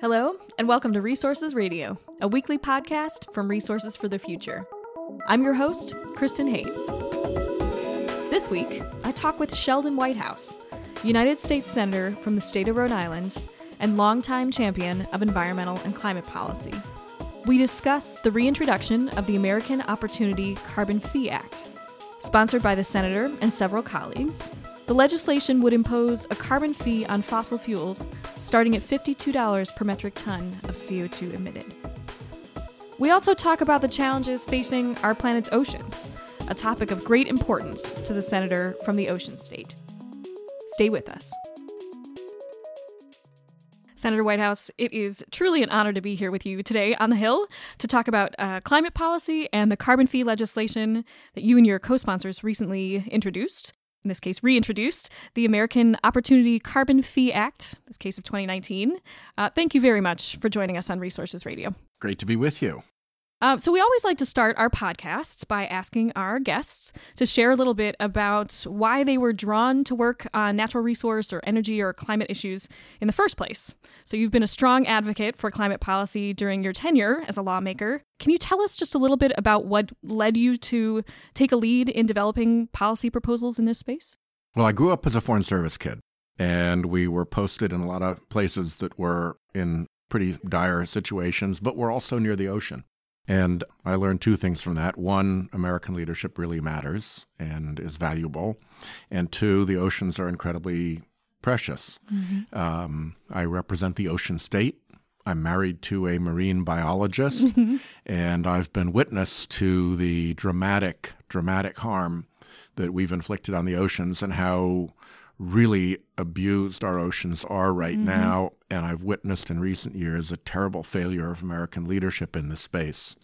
Hello, and welcome to Resources Radio, a weekly podcast from Resources for the Future. I'm your host, Kristin Hayes. This week, I talk with Sheldon Whitehouse, United States Senator from the state of Rhode Island and longtime champion of environmental and climate policy. We discuss the reintroduction of the American Opportunity Carbon Fee Act. Sponsored by the senator and several colleagues, the legislation would impose a carbon fee on fossil fuels starting at $52 per metric ton of CO2 emitted. We also talk about the challenges facing our planet's oceans, a topic of great importance to the senator from the ocean state. Stay with us. Senator Whitehouse, it is truly an honor to be here with you today on the Hill to talk about uh, climate policy and the carbon fee legislation that you and your co sponsors recently introduced in this case, reintroduced the American Opportunity Carbon Fee Act, this case of 2019. Uh, thank you very much for joining us on Resources Radio. Great to be with you. Uh, so, we always like to start our podcasts by asking our guests to share a little bit about why they were drawn to work on natural resource or energy or climate issues in the first place. So, you've been a strong advocate for climate policy during your tenure as a lawmaker. Can you tell us just a little bit about what led you to take a lead in developing policy proposals in this space? Well, I grew up as a Foreign Service kid, and we were posted in a lot of places that were in pretty dire situations, but were also near the ocean. And I learned two things from that. One, American leadership really matters and is valuable. And two, the oceans are incredibly precious. Mm-hmm. Um, I represent the ocean state. I'm married to a marine biologist, mm-hmm. and I've been witness to the dramatic, dramatic harm that we've inflicted on the oceans and how really abused our oceans are right mm-hmm. now. And I've witnessed in recent years a terrible failure of American leadership in this space.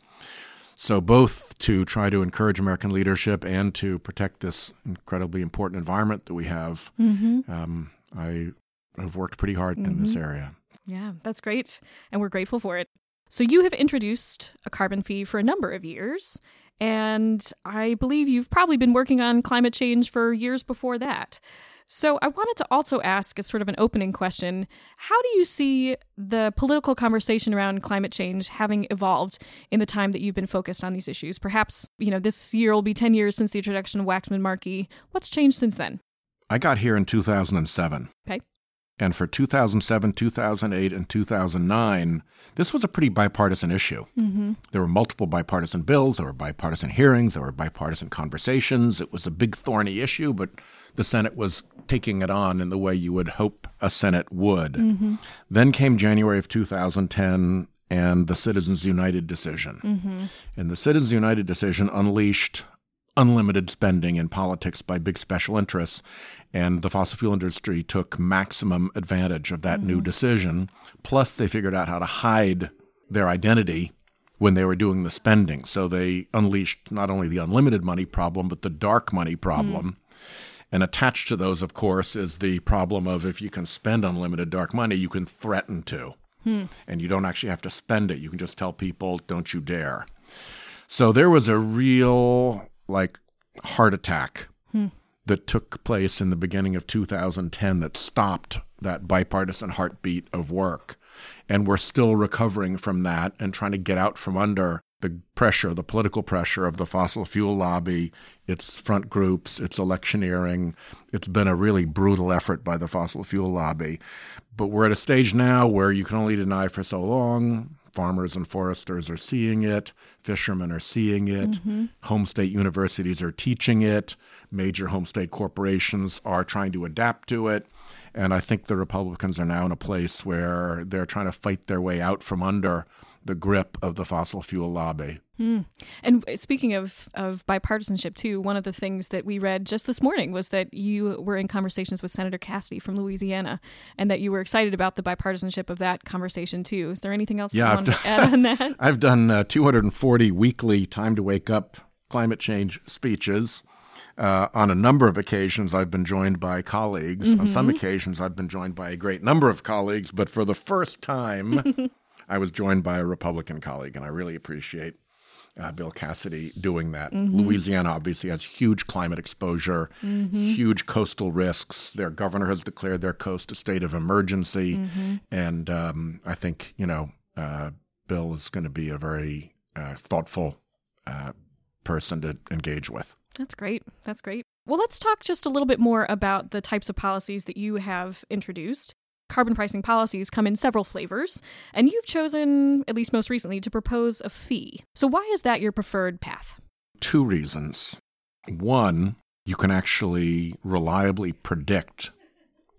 So, both to try to encourage American leadership and to protect this incredibly important environment that we have, mm-hmm. um, I have worked pretty hard mm-hmm. in this mm-hmm. area. Yeah, that's great. And we're grateful for it. So, you have introduced a carbon fee for a number of years. And I believe you've probably been working on climate change for years before that. So I wanted to also ask, as sort of an opening question, how do you see the political conversation around climate change having evolved in the time that you've been focused on these issues? Perhaps, you know, this year will be 10 years since the introduction of Waxman Markey. What's changed since then? I got here in 2007. Okay. And for 2007, 2008, and 2009, this was a pretty bipartisan issue. Mm-hmm. There were multiple bipartisan bills, there were bipartisan hearings, there were bipartisan conversations. It was a big, thorny issue, but the Senate was taking it on in the way you would hope a Senate would. Mm-hmm. Then came January of 2010 and the Citizens United decision. Mm-hmm. And the Citizens United decision unleashed unlimited spending in politics by big special interests. And the fossil fuel industry took maximum advantage of that mm-hmm. new decision. Plus, they figured out how to hide their identity when they were doing the spending. So they unleashed not only the unlimited money problem, but the dark money problem. Mm. And attached to those, of course, is the problem of if you can spend unlimited dark money, you can threaten to. Hmm. And you don't actually have to spend it. You can just tell people, don't you dare. So there was a real, like, heart attack hmm. that took place in the beginning of 2010 that stopped that bipartisan heartbeat of work. And we're still recovering from that and trying to get out from under the pressure, the political pressure of the fossil fuel lobby, its front groups, its electioneering. It's been a really brutal effort by the fossil fuel lobby. But we're at a stage now where you can only deny for so long. Farmers and foresters are seeing it, fishermen are seeing it, mm-hmm. home state universities are teaching it, major home state corporations are trying to adapt to it. And I think the Republicans are now in a place where they're trying to fight their way out from under the grip of the fossil fuel lobby. Mm. And speaking of, of bipartisanship, too, one of the things that we read just this morning was that you were in conversations with Senator Cassidy from Louisiana and that you were excited about the bipartisanship of that conversation, too. Is there anything else yeah, you want to add on that? I've done uh, 240 weekly Time to Wake Up climate change speeches. Uh, on a number of occasions, I've been joined by colleagues. Mm-hmm. On some mm-hmm. occasions, I've been joined by a great number of colleagues. But for the first time, I was joined by a Republican colleague, and I really appreciate uh, Bill Cassidy doing that. Louisiana obviously has huge climate exposure, huge coastal risks. Their governor has declared their coast a state of emergency, and um, I think you know uh, Bill is going to be a very uh, thoughtful uh, person to engage with. That's great. That's great. Well, let's talk just a little bit more about the types of policies that you have introduced. Carbon pricing policies come in several flavors, and you've chosen, at least most recently, to propose a fee. So, why is that your preferred path? Two reasons. One, you can actually reliably predict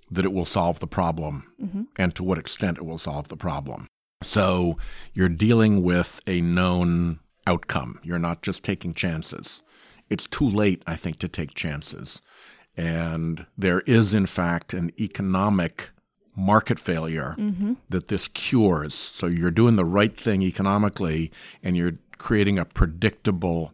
that it will solve the problem mm-hmm. and to what extent it will solve the problem. So you're dealing with a known outcome. You're not just taking chances. It's too late, I think, to take chances. And there is, in fact, an economic market failure mm-hmm. that this cures. So you're doing the right thing economically and you're creating a predictable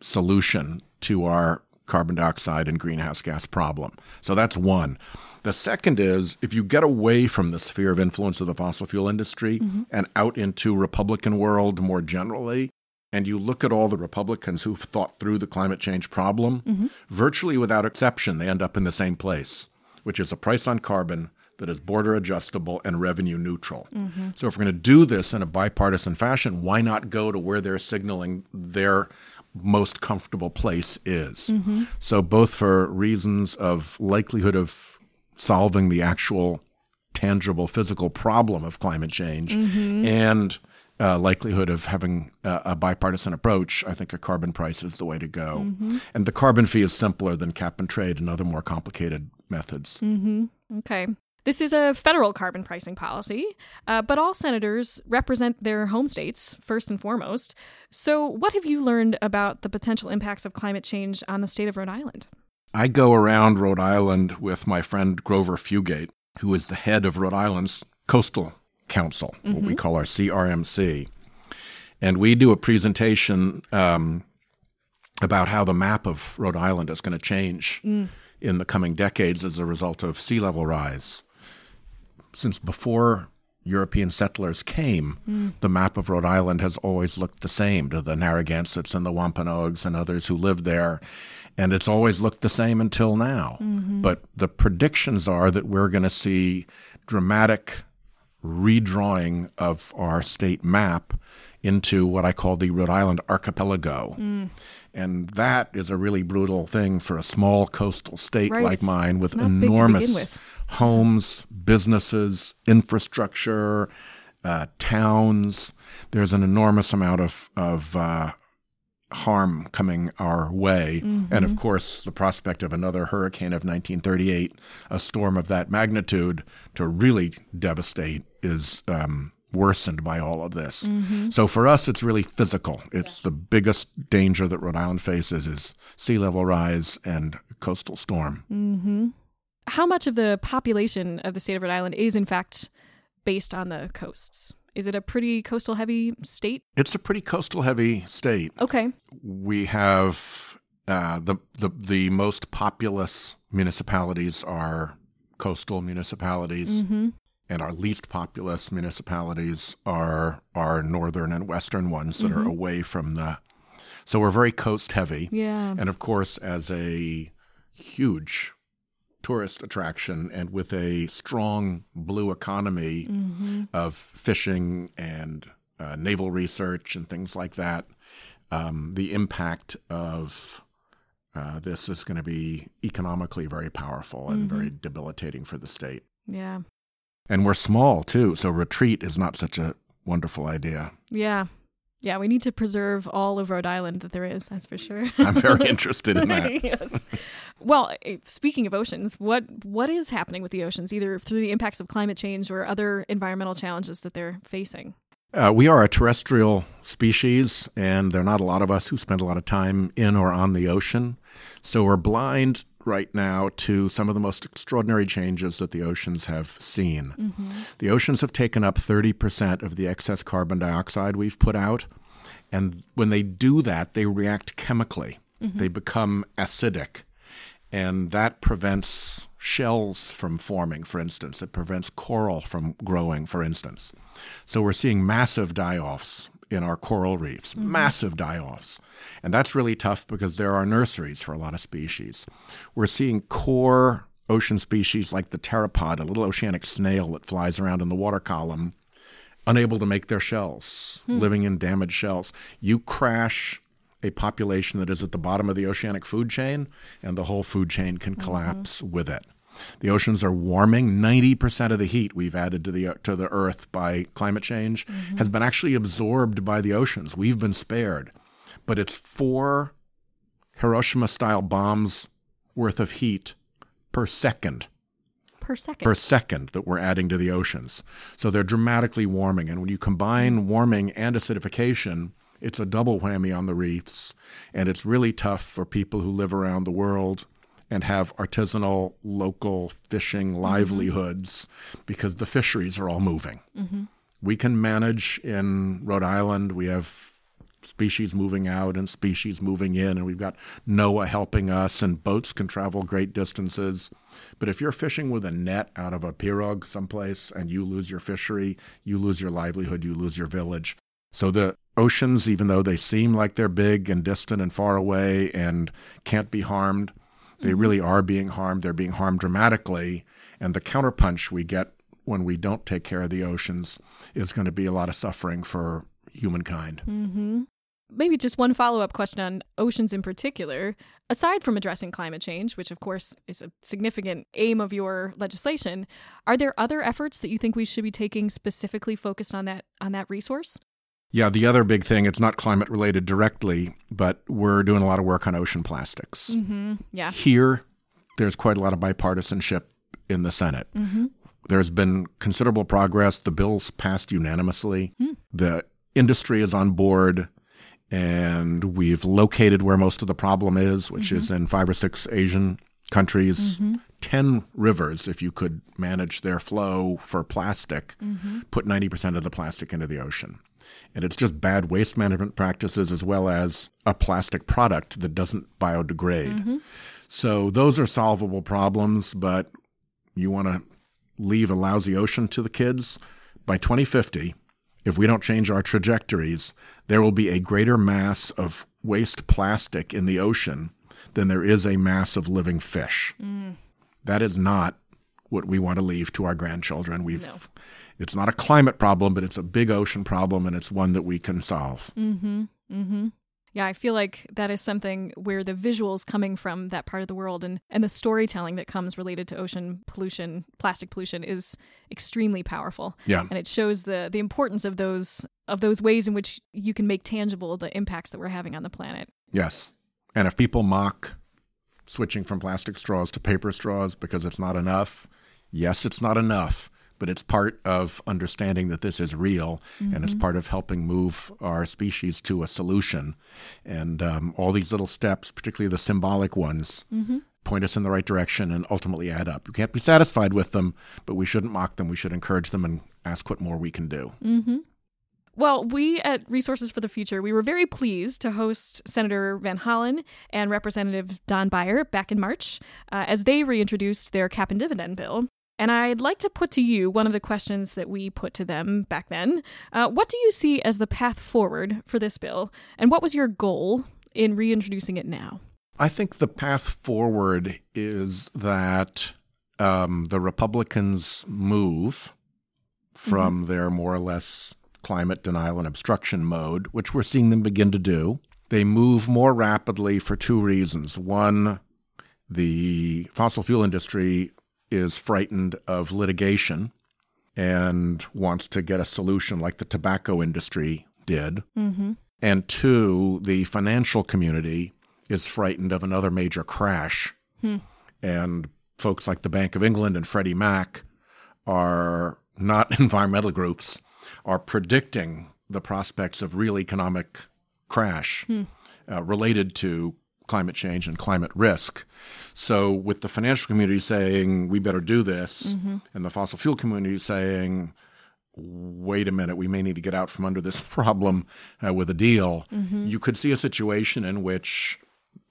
solution to our carbon dioxide and greenhouse gas problem. So that's one. The second is if you get away from the sphere of influence of the fossil fuel industry mm-hmm. and out into Republican world more generally, and you look at all the Republicans who've thought through the climate change problem, mm-hmm. virtually without exception, they end up in the same place, which is a price on carbon that is border adjustable and revenue neutral. Mm-hmm. So if we're going to do this in a bipartisan fashion, why not go to where they're signaling their most comfortable place is? Mm-hmm. So both for reasons of likelihood of solving the actual tangible physical problem of climate change mm-hmm. and uh, likelihood of having a, a bipartisan approach, I think a carbon price is the way to go. And the carbon fee is simpler than cap and trade and other more complicated methods. Okay. This is a federal carbon pricing policy, uh, but all senators represent their home states first and foremost. So, what have you learned about the potential impacts of climate change on the state of Rhode Island? I go around Rhode Island with my friend Grover Fugate, who is the head of Rhode Island's Coastal Council, what we call our CRMC. And we do a presentation um, about how the map of Rhode Island is going to change in the coming decades as a result of sea level rise. Since before European settlers came, hmm. the map of Rhode Island has always looked the same to the Narragansetts and the Wampanoags and others who lived there. And it's always looked the same until now. Mm-hmm. But the predictions are that we're going to see dramatic redrawing of our state map into what I call the Rhode Island archipelago. Mm. And that is a really brutal thing for a small coastal state Right. like mine with It's big to begin enormous with. Homes, businesses, infrastructure, uh, towns. There's an enormous amount of, of uh, harm coming our way. Mm-hmm. And of course, the prospect of another hurricane of 1938, a storm of that magnitude to really devastate, is um, worsened by all of this. Mm-hmm. So for us, it's really physical. It's the biggest danger that Rhode Island faces is sea level rise and coastal storm. How much of the population of the state of Rhode Island is, in fact, based on the coasts? Is it a pretty coastal heavy state? It's a pretty coastal heavy state. Okay. we have uh, the, the the most populous municipalities are coastal municipalities, and our least populous municipalities are are northern and western ones that are away from the. So we're very coast heavy, Yeah. and of course, as a huge tourist attraction and with a strong blue economy of fishing and uh, naval research and things like that, um, the impact of uh, this is going to be economically very powerful and very debilitating for the state. Yeah. And we're small too, so retreat is not such a wonderful idea. Yeah. Yeah, we need to preserve all of Rhode Island that there is, that's for sure. I'm very interested in that. yes. Well, eh, speaking of oceans, what what is happening with the oceans, either through the impacts of climate change or other environmental challenges that they're facing? Uh, we are a terrestrial species, and there are not a lot of us who spend a lot of time in or on the ocean. So we're blind right now to some of the most extraordinary changes that the oceans have seen. Mm-hmm. The oceans have taken up 30% of the excess carbon dioxide we've put out. And when they do that, they react chemically, mm-hmm. they become acidic. And that prevents shells from forming, for instance. It prevents coral from growing, for instance. So we're seeing massive die offs in our coral reefs, mm-hmm. massive die offs. And that's really tough because there are nurseries for a lot of species. We're seeing core ocean species like the pteropod, a little oceanic snail that flies around in the water column, unable to make their shells, hmm. living in damaged shells. You crash a population that is at the bottom of the oceanic food chain, and the whole food chain can mm-hmm. collapse with it. The oceans are warming. 90% of the heat we've added to the to the earth by climate change mm-hmm. has been actually absorbed by the oceans. We've been spared. But it's 4 Hiroshima style bombs worth of heat per second Per second. per second that we're adding to the oceans. So they're dramatically warming. And when you combine mm-hmm. warming and acidification, it's a double whammy on the reefs. And it's really tough for people who live around the world and have artisanal, local fishing mm-hmm. livelihoods because the fisheries are all moving. Mm-hmm. We can manage in Rhode Island, we have species moving out and species moving in, and we've got NOAA helping us, and boats can travel great distances. But if you're fishing with a net out of a pirogue someplace and you lose your fishery, you lose your livelihood, you lose your village. So the oceans, even though they seem like they're big and distant and far away and can't be harmed, they really are being harmed. They're being harmed dramatically. And the counterpunch we get when we don't take care of the oceans is going to be a lot of suffering for humankind. Mm-hmm. Maybe just one follow up question on oceans in particular. Aside from addressing climate change, which of course is a significant aim of your legislation, are there other efforts that you think we should be taking specifically focused on that on that resource? Yeah, the other big thing, it's not climate related directly, but we're doing a lot of work on ocean plastics. Mm-hmm. Yeah. Here, there's quite a lot of bipartisanship in the Senate. Mm-hmm. There's been considerable progress. The bill's passed unanimously. Hmm. The industry is on board, and we've located where most of the problem is, which mm-hmm. is in five or six Asian countries. Mm-hmm. 10 rivers, if you could manage their flow for plastic, put 90% of the plastic into the ocean. And it's just bad waste management practices as well as a plastic product that doesn't biodegrade. Mm-hmm. So those are solvable problems, but you want to leave a lousy ocean to the kids. By 2050, if we don't change our trajectories, there will be a greater mass of waste plastic in the ocean than there is a mass of living fish. Mm. That is not what we want to leave to our grandchildren. We've No. it's not a climate problem, but it's a big ocean problem and it's one that we can solve. Mm-hmm. Mm-hmm. Yeah, I feel like that is something where the visuals coming from that part of the world and, and the storytelling that comes related to ocean pollution, plastic pollution is extremely powerful. Yeah. And it shows the the importance of those of those ways in which you can make tangible the impacts that we're having on the planet. Yes. And if people mock switching from plastic straws to paper straws because it's not enough, yes, it's not enough, but it's part of understanding that this is real and it's part of helping move our species to a solution. And um, all these little steps, particularly the symbolic ones, point us in the right direction and ultimately add up. You can't be satisfied with them, but we shouldn't mock them. We should encourage them and ask what more we can do. Well, we at Resources for the Future, we were very pleased to host Senator Van Hollen and Representative Don Beyer back in March uh, as they reintroduced their cap and dividend bill. And I'd like to put to you one of the questions that we put to them back then. Uh, what do you see as the path forward for this bill? And what was your goal in reintroducing it now? I think the path forward is that um, the Republicans move from their more or less climate denial and obstruction mode, which we're seeing them begin to do. They move more rapidly for two reasons. One, the fossil fuel industry is frightened of litigation and wants to get a solution like the tobacco industry did. Mm-hmm. And two, the financial community is frightened of another major crash. And folks like the Bank of England and Freddie Mac are not environmental groups, are predicting the prospects of real economic crash uh, related to climate change and climate risk. So, with the financial community saying we better do this, and the fossil fuel community saying wait a minute, we may need to get out from under this problem uh, with a deal, you could see a situation in which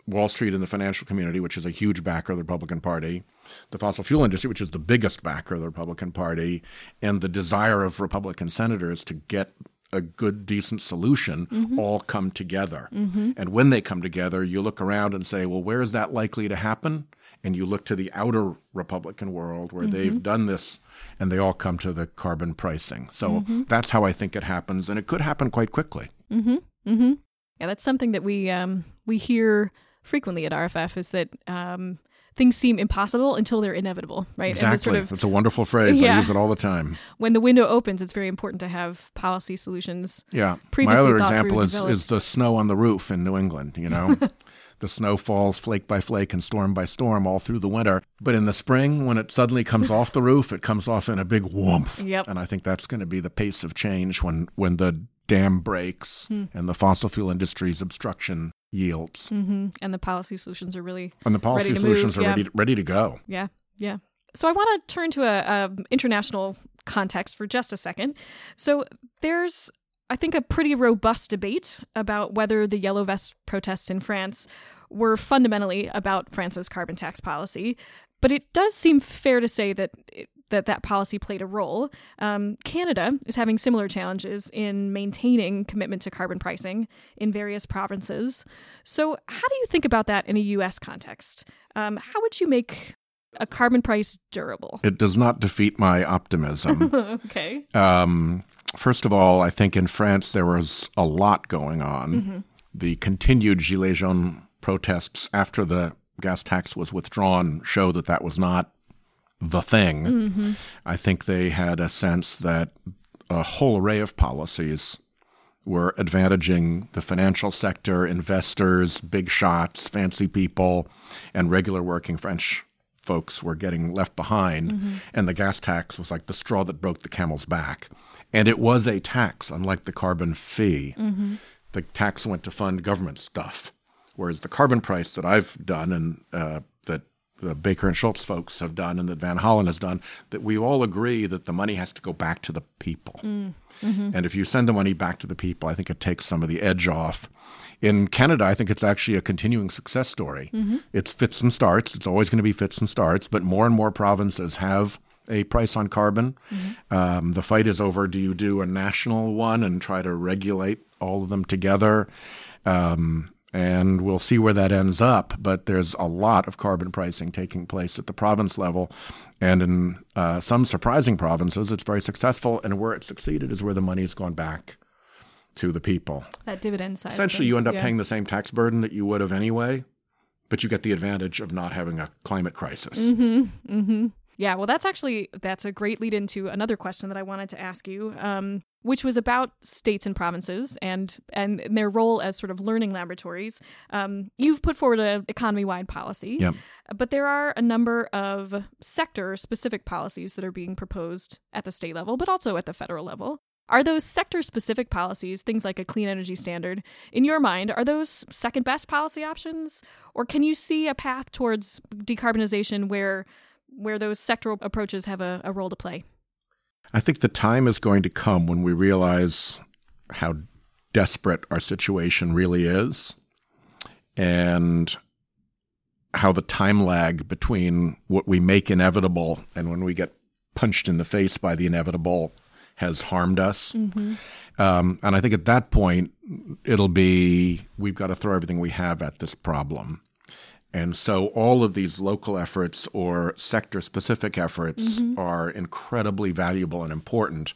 Wall Street and the financial community, which is a huge backer of the Republican Party, the fossil fuel industry, which is the biggest backer of the Republican Party, and the desire of Republican senators to get a good, decent solution mm-hmm. all come together. Mm-hmm. And when they come together, you look around and say, well, where is that likely to happen? And you look to the outer Republican world where mm-hmm. they've done this and they all come to the carbon pricing. So that's how I think it happens. And it could happen quite quickly. Yeah, that's something that we um, we hear frequently at RFF is that um, things seem impossible until they're inevitable, right? Exactly. sort of it's a wonderful phrase. I use it all the time. when the window opens, it's very important to have policy solutions. Yeah. My other example is, is the snow on the roof in New England, you know? the snow falls flake by flake and storm by storm all through the winter. But in the spring, when it suddenly comes off the roof, it comes off in a big whoomph. Yep. And I think that's going to be the pace of change when, when the dam breaks Hmm. and the fossil fuel industry's obstruction yields. hmm And the policy solutions are really And the policy Ready to solutions move, are yeah. ready, ready to go. Yeah, yeah. So I want to turn to a, a international context for just a second. So there's, I think, a pretty robust debate about whether the yellow vest protests in France were fundamentally about France's carbon tax policy. But it does seem fair to say that it, that that policy played a role. Um, Canada is having similar challenges in maintaining commitment to carbon pricing in various provinces. So, how do you think about that in a U.S. context? Um, how would you make a carbon price durable? It does not defeat my optimism. okay. Um, first of all, I think in France there was a lot going on. The continued Gilets jaunes protests after the gas tax was withdrawn show that that was not the thing. Mm-hmm. I think they had a sense that a whole array of policies were advantaging the financial sector, investors, big shots, fancy people, and regular working French folks were getting left behind. Mm-hmm. And the gas tax was like the straw that broke the camel's back. And it was a tax, unlike the carbon fee. Mm-hmm. The tax went to fund government stuff. Whereas the carbon price that I've done and uh, the Baker and Shultz folks have done and that Van Hollen has done, that we all agree that the money has to go back to the people. And if you send the money back to the people, I think it takes some of the edge off. In Canada, I think it's actually a continuing success story. It's fits and starts. It's always going to be fits and starts, but more and more provinces have a price on carbon. Um, the fight is over. Do you do a national one and try to regulate all of them together? Um, and we'll see where that ends up. But there's a lot of carbon pricing taking place at the province level. And in uh, some surprising provinces, it's very successful. And where it succeeded is where the money's gone back to the people. That dividend side. Essentially, you end up yeah. paying the same tax burden that you would have anyway, but you get the advantage of not having a climate crisis. Mm-hmm. Yeah, well, that's actually that's a great lead into another question that I wanted to ask you, um, which was about states and provinces and and their role as sort of learning laboratories. Um, you've put forward an economy-wide policy, Yep. but there are a number of sector-specific policies that are being proposed at the state level, but also at the federal level. Are those sector specific policies, things like a clean energy standard, in your mind, are those second best policy options? Or can you see a path towards decarbonization where where those sectoral approaches have a, a role to play? I think the time is going to come when we realize how desperate our situation really is and how the time lag between what we make inevitable and when we get punched in the face by the inevitable has harmed us. Um, and I think at that point, it'll be we've got to throw everything we have at this problem. And so all of these local efforts or sector specific efforts mm-hmm. are incredibly valuable and important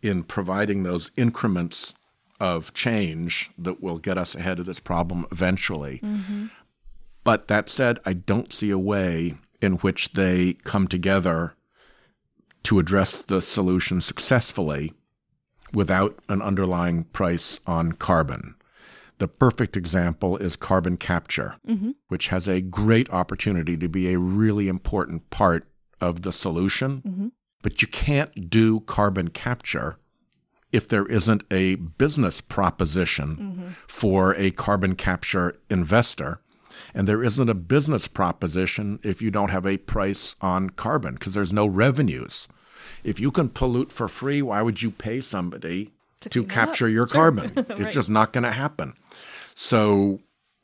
in providing those increments of change that will get us ahead of this problem eventually. Mm-hmm. But that said, I don't see a way in which they come together to address the solution successfully without an underlying price on carbon. The perfect example is carbon capture, mm-hmm. which has a great opportunity to be a really important part of the solution. Mm-hmm. But you can't do carbon capture if there isn't a business proposition mm-hmm. for a carbon capture investor. And there isn't a business proposition if you don't have a price on carbon because there's no revenues. If you can pollute for free, why would you pay somebody to, up. capture your carbon? Right. It's just not going to happen. So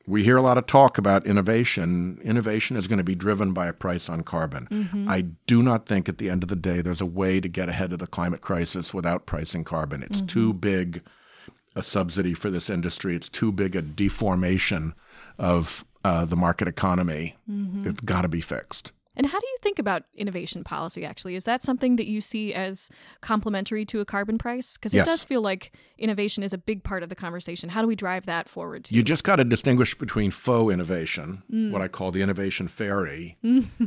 we hear a lot of talk about innovation. Innovation is going to be driven by a price on carbon. Mm-hmm. I do not think at the end of the day there's a way to get ahead of the climate crisis without pricing carbon. It's mm-hmm. too big a subsidy for this industry. It's too big a deformation of uh, the market economy. Mm-hmm. It's got to be fixed. And how do you think about innovation policy actually? Is that something that you see as complementary to a carbon price? Because it yes. does feel like innovation is a big part of the conversation. How do we drive that forward? Too? You just got to distinguish between faux innovation, mm. what I call the innovation fairy,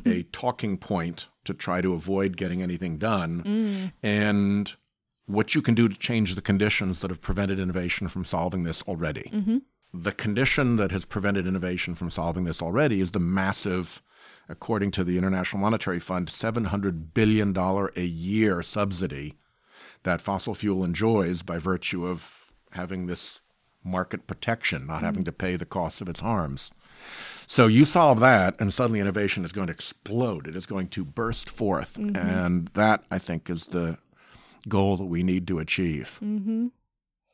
a talking point to try to avoid getting anything done, mm. and what you can do to change the conditions that have prevented innovation from solving this already. Mm-hmm. The condition that has prevented innovation from solving this already is the massive according to the International Monetary Fund, $700 billion a year subsidy that fossil fuel enjoys by virtue of having this market protection, not mm-hmm. having to pay the cost of its harms. So you solve that, and suddenly innovation is going to explode. It is going to burst forth. Mm-hmm. And that, I think, is the goal that we need to achieve. Mm-hmm.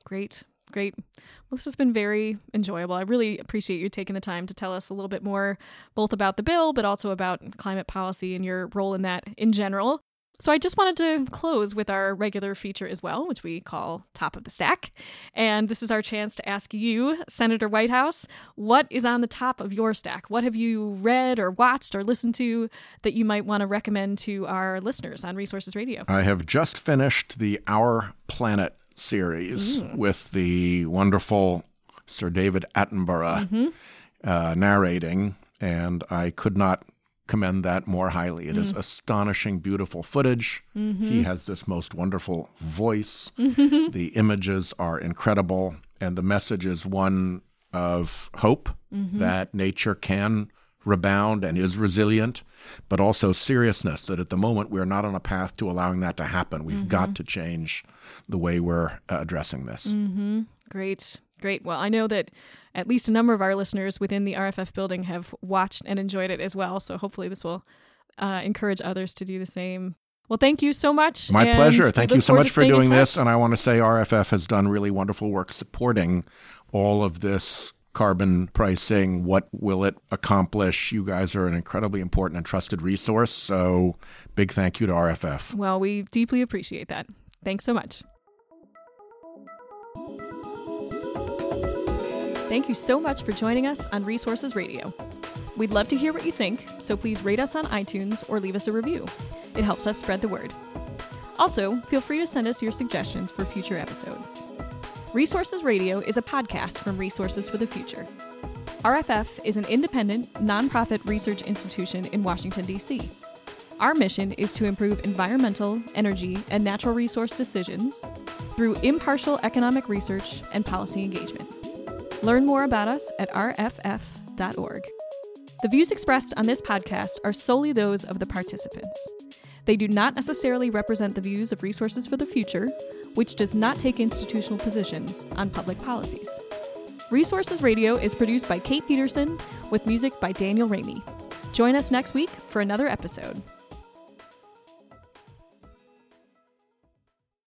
Great. Great. Well, this has been very enjoyable. I really appreciate you taking the time to tell us a little bit more, both about the bill, but also about climate policy and your role in that in general. So, I just wanted to close with our regular feature as well, which we call Top of the Stack. And this is our chance to ask you, Senator Whitehouse, what is on the top of your stack? What have you read or watched or listened to that you might want to recommend to our listeners on Resources Radio? I have just finished the Our Planet series mm. with the wonderful Sir David Attenborough mm-hmm. uh, narrating, and I could not commend that more highly. It mm. is astonishing, beautiful footage. Mm-hmm. He has this most wonderful voice. Mm-hmm. The images are incredible, and the message is one of hope mm-hmm. that nature can rebound and is resilient, but also seriousness that at the moment we're not on a path to allowing that to happen. We've mm-hmm. got to change the way we're uh, addressing this. Mm-hmm. Great. Great. Well, I know that at least a number of our listeners within the RFF building have watched and enjoyed it as well. So hopefully this will uh, encourage others to do the same. Well, thank you so much. My pleasure. Thank you so much for doing this. And I want to say RFF has done really wonderful work supporting all of this carbon pricing. What will it accomplish? You guys are an incredibly important and trusted resource. So, big thank you to RFF. Well, we deeply appreciate that. Thanks so much. Thank you so much for joining us on Resources Radio. We'd love to hear what you think, so please rate us on iTunes or leave us a review. It helps us spread the word. Also, feel free to send us your suggestions for future episodes. Resources Radio is a podcast from Resources for the Future. RFF is an independent, nonprofit research institution in Washington, D.C. Our mission is to improve environmental, energy, and natural resource decisions through impartial economic research and policy engagement. Learn more about us at rff.org. The views expressed on this podcast are solely those of the participants. They do not necessarily represent the views of Resources for the Future, which does not take institutional positions on public policies. Resources Radio is produced by Kate Peterson with music by Daniel Ramey. Join us next week for another episode.